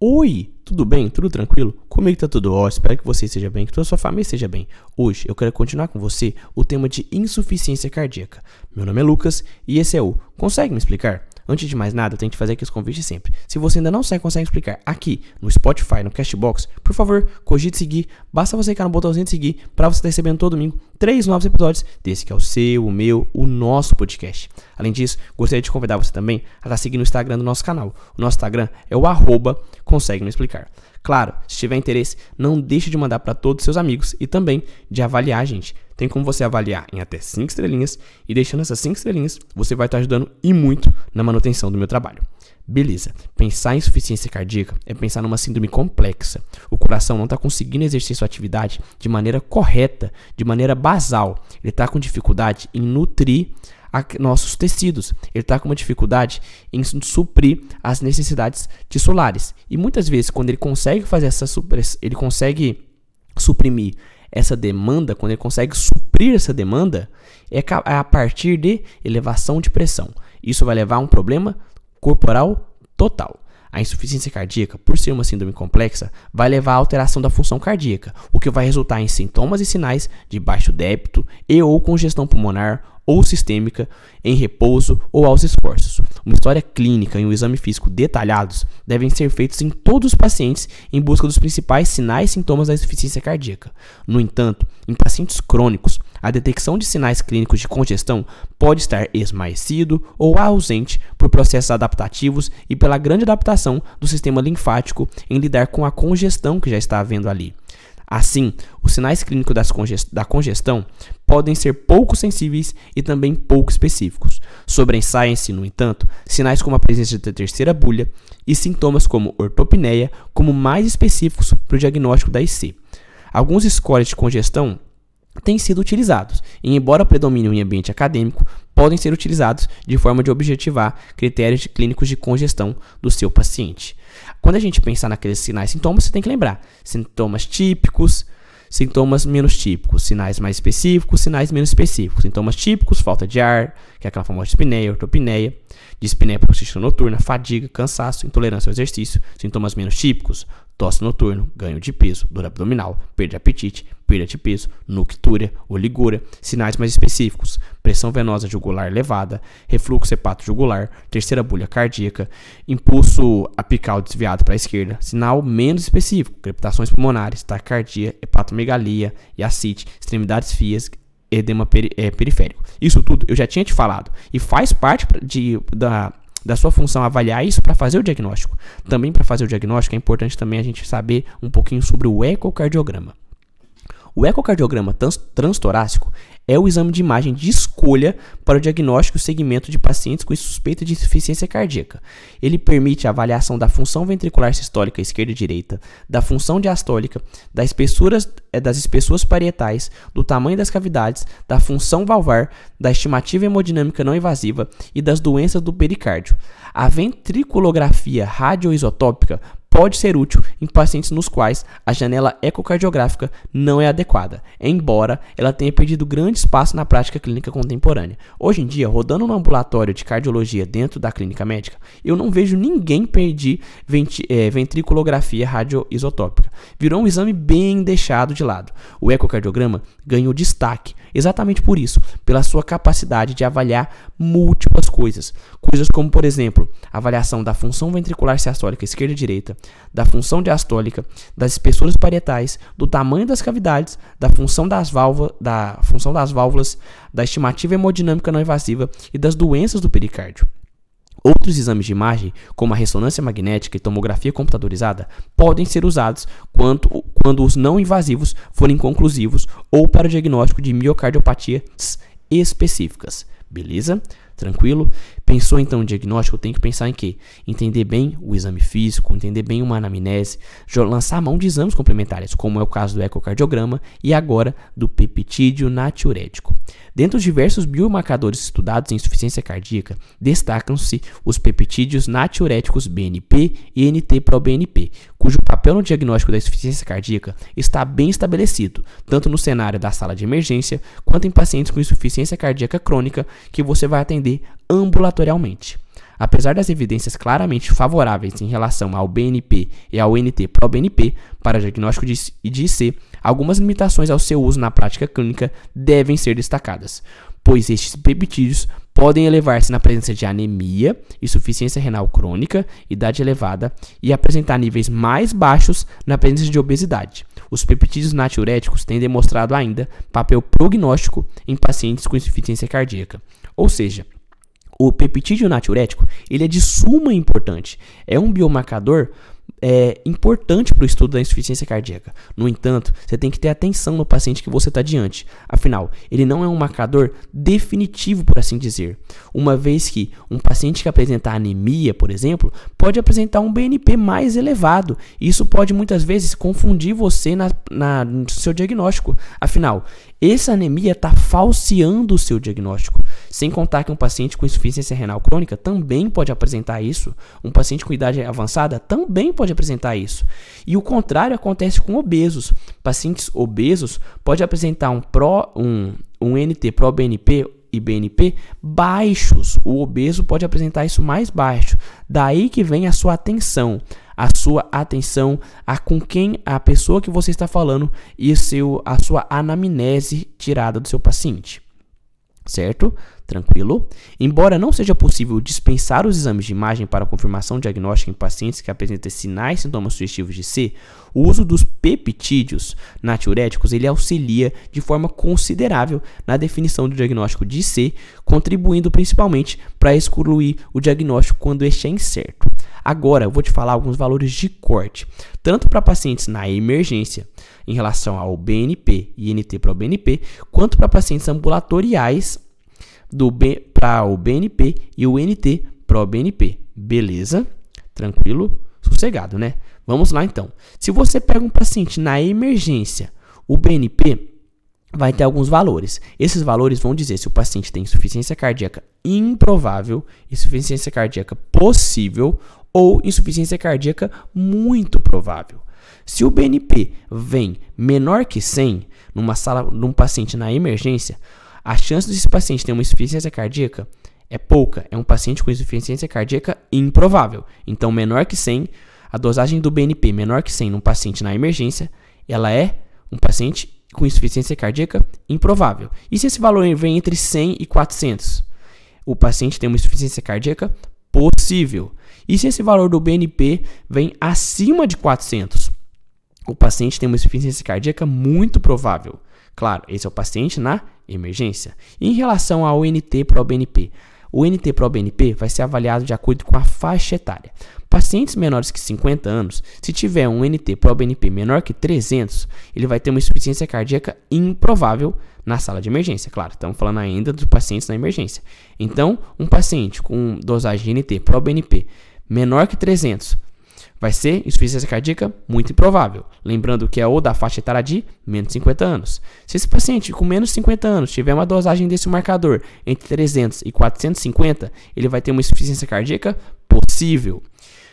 Oi, tudo bem? Tudo tranquilo? Comigo tá tudo ótimo, espero que você esteja bem, que toda a sua família esteja bem. Hoje eu quero continuar com você o tema de insuficiência cardíaca. Meu nome é Lucas e esse é o Consegue me explicar? Antes de mais nada, eu tenho que fazer aqui os convites sempre. Se você ainda não sabe, consegue explicar aqui no Spotify, no Castbox, por favor, cogite seguir. Basta você clicar no botãozinho de seguir para você estar recebendo todo domingo três novos episódios desse que é o seu, o meu, o nosso podcast. Além disso, gostaria de convidar você também a estar seguindo o Instagram do nosso canal. O nosso Instagram é o arroba consegue me explicar. Claro, se tiver interesse, não deixe de mandar para todos os seus amigos e também de avaliar a gente. Tem como você avaliar em até 5 estrelinhas e deixando essas 5 estrelinhas, você vai estar ajudando e muito na manutenção do meu trabalho. Beleza, pensar em insuficiência cardíaca é pensar numa síndrome complexa. O coração não está conseguindo exercer sua atividade de maneira correta, de maneira basal. Ele está com dificuldade em nutrir nossos tecidos. Ele está com uma dificuldade em suprir as necessidades tissulares. E muitas vezes, quando ele consegue fazer essa ele consegue suprimir essa demanda, quando ele consegue suprir essa demanda, é, é a partir de elevação de pressão. Isso vai levar a um problema corporal total. A insuficiência cardíaca, por ser uma síndrome complexa, vai levar à alteração da função cardíaca, o que vai resultar em sintomas e sinais de baixo débito e ou congestão pulmonar ou sistêmica em repouso ou aos esforços. Uma história clínica e um exame físico detalhados devem ser feitos em todos os pacientes em busca dos principais sinais e sintomas da insuficiência cardíaca. No entanto, em pacientes crônicos, a detecção de sinais clínicos de congestão pode estar esmaecido ou ausente por processos adaptativos e pela grande adaptação do sistema linfático em lidar com a congestão que já está havendo ali. Assim, os sinais clínicos da congestão podem ser pouco sensíveis e também pouco específicos. Sobressaem-se, no entanto, sinais como a presença da terceira bulha e sintomas como ortopneia como mais específicos para o diagnóstico da IC. Alguns scores de congestão têm sido utilizados, e embora predominem em ambiente acadêmico, podem ser utilizados de forma de objetivar critérios clínicos de congestão do seu paciente. Quando a gente pensar naqueles sinais e sintomas, você tem que lembrar sintomas típicos, sintomas menos típicos, sinais mais específicos, sinais menos específicos. Sintomas típicos, falta de ar, que é aquela famosa dispneia, ortopneia, dispneia por noturna, fadiga, cansaço, intolerância ao exercício. Sintomas menos típicos, tosse noturno, ganho de peso, dor abdominal, perda de apetite, perda de peso, nuctúria, oligúria, sinais mais específicos, pressão venosa jugular elevada, refluxo hepato-jugular, terceira bulha cardíaca, impulso apical desviado para a esquerda, sinal menos específico, crepitações pulmonares, taquicardia, hepatomegalia, e ascite, extremidades fias, edema peri é, periférico. Isso tudo eu já tinha te falado e faz parte de, da da sua função avaliar isso para fazer o diagnóstico. Também para fazer o diagnóstico é importante também a gente saber um pouquinho sobre o ecocardiograma. O ecocardiograma trans transtorácico é o exame de imagem de escolha para o diagnóstico e segmento de pacientes com suspeita de insuficiência cardíaca. Ele permite a avaliação da função ventricular sistólica esquerda e direita, da função diastólica, das espessuras, eh, das espessuras parietais, do tamanho das cavidades, da função valvar, da estimativa hemodinâmica não invasiva e das doenças do pericárdio. A ventriculografia radioisotópica pode ser útil em pacientes nos quais a janela ecocardiográfica não é adequada, embora ela tenha perdido grande espaço na prática clínica contemporânea. Hoje em dia, rodando no ambulatório de cardiologia dentro da clínica médica, eu não vejo ninguém perder é, ventriculografia radioisotópica. Virou um exame bem deixado de lado. O ecocardiograma ganhou destaque exatamente por isso, pela sua capacidade de avaliar múltiplas coisas. Coisas como, por exemplo, avaliação da função ventricular sistólica esquerda e direita, da função diastólica, das espessuras parietais, do tamanho das cavidades, da função das, válvulas, da função das válvulas, da estimativa hemodinâmica não invasiva e das doenças do pericárdio. Outros exames de imagem, como a ressonância magnética e tomografia computadorizada, podem ser usados quando, quando os não invasivos forem conclusivos ou para o diagnóstico de miocardiopatias específicas. Beleza? Tranquilo? Pensou então no diagnóstico? Tem que pensar em quê? Entender bem o exame físico, entender bem uma anamnese, lançar mão de exames complementares, como é o caso do ecocardiograma e agora do peptídeo natriurético. Dentre os diversos biomarcadores estudados em insuficiência cardíaca, destacam-se os peptídeos natriuréticos BNP e NT-proBNP, cujo papel no diagnóstico da insuficiência cardíaca está bem estabelecido, tanto no cenário da sala de emergência quanto em pacientes com insuficiência cardíaca crônica que você vai atender ambulatorialmente. Apesar das evidências claramente favoráveis em relação ao BNP e ao NT-proBNP para diagnóstico de IC, algumas limitações ao seu uso na prática clínica devem ser destacadas, pois estes peptídeos podem elevar-se na presença de anemia, insuficiência renal crônica, idade elevada e apresentar níveis mais baixos na presença de obesidade. Os peptídeos natriuréticos têm demonstrado ainda papel prognóstico em pacientes com insuficiência cardíaca. Ou seja, o peptídeo natriurético ele é de suma importância. É um biomarcador é importante para o estudo da insuficiência cardíaca. No entanto, você tem que ter atenção no paciente que você está diante. Afinal, ele não é um marcador definitivo, por assim dizer. Uma vez que um paciente que apresenta anemia, por exemplo, pode apresentar um BNP mais elevado. Isso pode muitas vezes confundir você na, na no seu diagnóstico. Afinal, essa anemia está falseando o seu diagnóstico. Sem contar que um paciente com insuficiência renal crônica também pode apresentar isso. Um paciente com idade avançada também pode apresentar isso. E o contrário acontece com obesos. Pacientes obesos podem apresentar um, pro, um, um NT pró-BNP e BNP baixos. O obeso pode apresentar isso mais baixo. Daí que vem a sua atenção a sua atenção a com quem a pessoa que você está falando e seu, a sua anamnese tirada do seu paciente. Certo? Tranquilo? Embora não seja possível dispensar os exames de imagem para confirmação diagnóstica em pacientes que apresentem sinais e sintomas sugestivos de C, o uso dos peptídeos natriuréticos ele auxilia de forma considerável na definição do diagnóstico de C, contribuindo principalmente para excluir o diagnóstico quando este é incerto. Agora eu vou te falar alguns valores de corte, tanto para pacientes na emergência, em relação ao BNP e NT para o BNP, quanto para pacientes ambulatoriais do B para o BNP e o NT para o BNP. Beleza? Tranquilo? Sossegado, né? Vamos lá então. Se você pega um paciente na emergência, o BNP vai ter alguns valores. Esses valores vão dizer se o paciente tem insuficiência cardíaca improvável, insuficiência cardíaca possível ou insuficiência cardíaca muito provável. Se o BNP vem menor que 100 numa sala num paciente na emergência, a chance desse paciente ter uma insuficiência cardíaca é pouca. É um paciente com insuficiência cardíaca improvável. Então, menor que 100, a dosagem do BNP menor que 100 num paciente na emergência, ela é um paciente com insuficiência cardíaca improvável. E se esse valor vem entre 100 e 400? O paciente tem uma insuficiência cardíaca possível. E se esse valor do BNP vem acima de 400? O paciente tem uma insuficiência cardíaca muito provável. Claro, esse é o paciente na emergência. Em relação ao NT pro BNP, o NT pro BNP vai ser avaliado de acordo com a faixa etária. Pacientes menores que 50 anos, se tiver um NT pro BNP menor que 300, ele vai ter uma insuficiência cardíaca improvável na sala de emergência. Claro, estamos falando ainda dos pacientes na emergência. Então, um paciente com dosagem de NT pro BNP menor que 300 vai ser insuficiência cardíaca muito improvável. Lembrando que é ou da faixa etária de menos de 50 anos. Se esse paciente com menos de 50 anos tiver uma dosagem desse marcador entre 300 e 450, ele vai ter uma insuficiência cardíaca possível.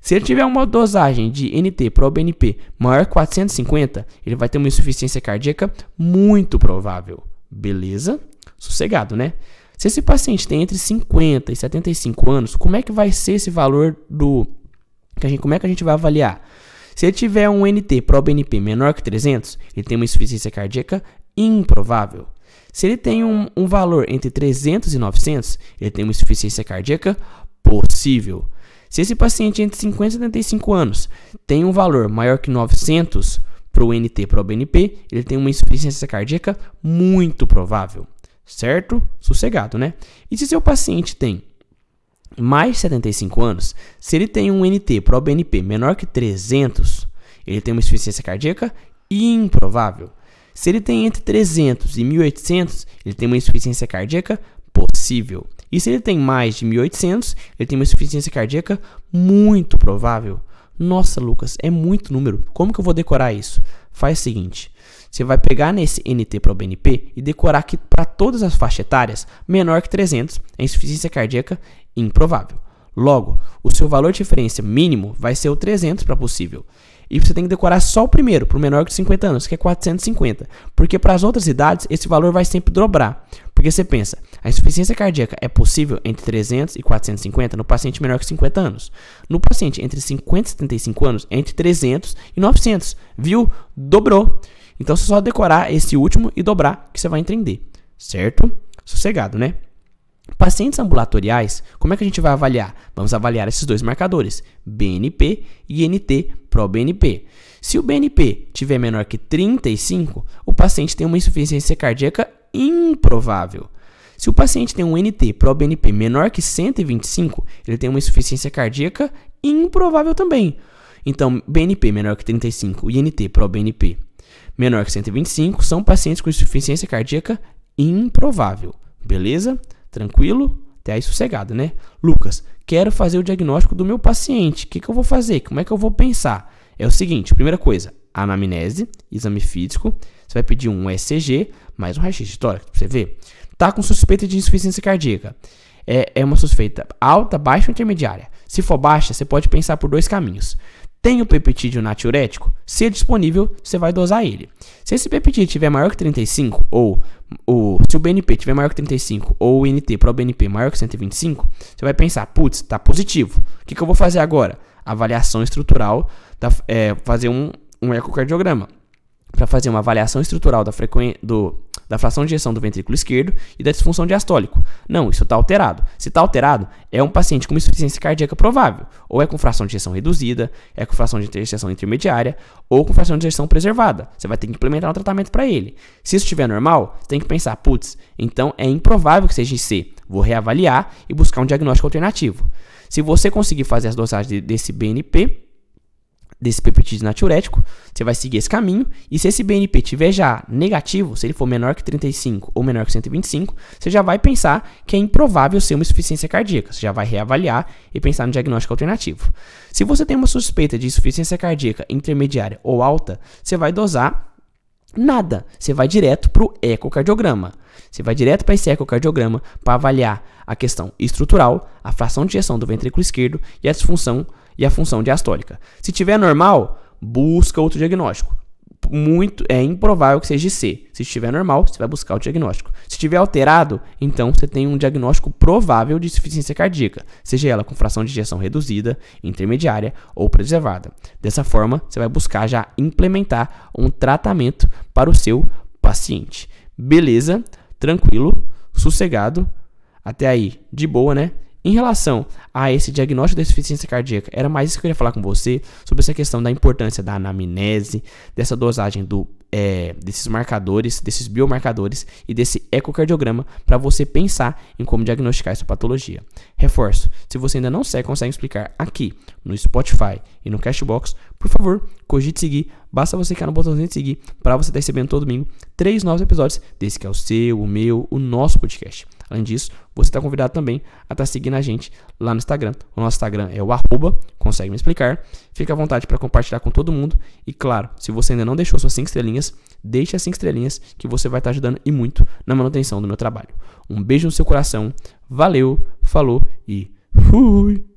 Se ele tiver uma dosagem de NT pro BNP maior que 450, ele vai ter uma insuficiência cardíaca muito provável. Beleza? Sossegado, né? Se esse paciente tem entre 50 e 75 anos, como é que vai ser esse valor do que a gente, como é que a gente vai avaliar? Se ele tiver um NT pro-BNP menor que 300, ele tem uma insuficiência cardíaca improvável. Se ele tem um, um valor entre 300 e 900, ele tem uma insuficiência cardíaca possível. Se esse paciente entre 50 e 75 anos tem um valor maior que 900 para o NT para o BNP, ele tem uma insuficiência cardíaca muito provável. Certo? Sossegado, né? E se seu paciente tem mais 75 anos, se ele tem um NT pro BNP menor que 300, ele tem uma insuficiência cardíaca improvável. Se ele tem entre 300 e 1800, ele tem uma insuficiência cardíaca possível. E se ele tem mais de 1800, ele tem uma insuficiência cardíaca muito provável. Nossa, Lucas, é muito número. Como que eu vou decorar isso? Faz o seguinte: você vai pegar nesse NT para o BNP e decorar que para todas as faixas etárias, menor que 300 é insuficiência cardíaca improvável. Logo, o seu valor de referência mínimo vai ser o 300 para possível. E você tem que decorar só o primeiro, para o menor que 50 anos, que é 450. Porque para as outras idades, esse valor vai sempre dobrar. Porque você pensa, a insuficiência cardíaca é possível entre 300 e 450 no paciente menor que 50 anos. No paciente entre 50 e 75 anos, entre 300 e 900. Viu? Dobrou. Então, você só decorar esse último e dobrar que você vai entender. Certo? Sossegado, né? Pacientes ambulatoriais, como é que a gente vai avaliar? Vamos avaliar esses dois marcadores, BNP e NT-proBNP. Se o BNP tiver menor que 35, o paciente tem uma insuficiência cardíaca improvável. Se o paciente tem um NT-proBNP menor que 125, ele tem uma insuficiência cardíaca improvável também. Então, BNP menor que 35 e NT-proBNP menor que 125 são pacientes com insuficiência cardíaca improvável. Beleza? Tranquilo? Até aí sossegado, né? Lucas, quero fazer o diagnóstico do meu paciente. O que, que eu vou fazer? Como é que eu vou pensar? É o seguinte: primeira coisa, anamnese, exame físico. Você vai pedir um ECG, mais um raio-x histórico, pra você ver. Tá com suspeita de insuficiência cardíaca. É, é uma suspeita alta, baixa ou intermediária. Se for baixa, você pode pensar por dois caminhos. Tem o peptídeo natriurético? Se é disponível, você vai dosar ele. Se esse peptídeo tiver maior que 35, ou o, se o BNP tiver maior que 35, ou o NT para o BNP maior que 125, você vai pensar, putz, tá positivo. O que, que eu vou fazer agora? Avaliação estrutural, da, é, fazer um, um ecocardiograma. Para fazer uma avaliação estrutural da frequência do da fração de ejeção do ventrículo esquerdo e da disfunção diastólico. Não, isso está alterado. Se está alterado, é um paciente com insuficiência cardíaca provável, ou é com fração de ejeção reduzida, é com fração de ejeção intermediária, ou com fração de ejeção preservada. Você vai ter que implementar um tratamento para ele. Se isso estiver normal, você tem que pensar, putz, então é improvável que seja IC. Vou reavaliar e buscar um diagnóstico alternativo. Se você conseguir fazer as dosagens desse BNP, desse peptídeo natriurético, você vai seguir esse caminho, e se esse BNP tiver já negativo, se ele for menor que 35 ou menor que 125, você já vai pensar que é improvável ser uma insuficiência cardíaca, você já vai reavaliar e pensar no diagnóstico alternativo. Se você tem uma suspeita de insuficiência cardíaca intermediária ou alta, você vai dosar nada, você vai direto para o ecocardiograma. Você vai direto para esse ecocardiograma para avaliar a questão estrutural, a fração de ejeção do ventrículo esquerdo e a disfunção e a função diastólica. Se tiver normal, busca outro diagnóstico. Muito é improvável que seja C. Se estiver normal, você vai buscar o diagnóstico. Se estiver alterado, então você tem um diagnóstico provável de insuficiência cardíaca, seja ela com fração de ejeção reduzida, intermediária ou preservada. Dessa forma, você vai buscar já implementar um tratamento para o seu paciente. Beleza? Tranquilo, sossegado. Até aí, de boa, né? Em relação a esse diagnóstico de insuficiência cardíaca, era mais isso que eu queria falar com você, sobre essa questão da importância da anamnese, dessa dosagem do, é, desses marcadores, desses biomarcadores e desse ecocardiograma para você pensar em como diagnosticar essa patologia. Reforço, se você ainda não segue, consegue explicar aqui no Spotify e no Cashbox, por favor, cogite seguir, basta você clicar no botãozinho de seguir para você estar recebendo todo domingo três novos episódios desse que é o seu, o meu, o nosso podcast. Além disso, você está convidado também a estar tá seguindo a gente lá no Instagram. O nosso Instagram é o arroba, consegue me explicar. Fica à vontade para compartilhar com todo mundo. E claro, se você ainda não deixou suas 5 estrelinhas, deixe as 5 estrelinhas que você vai estar tá ajudando e muito na manutenção do meu trabalho. Um beijo no seu coração, valeu, falou e fui!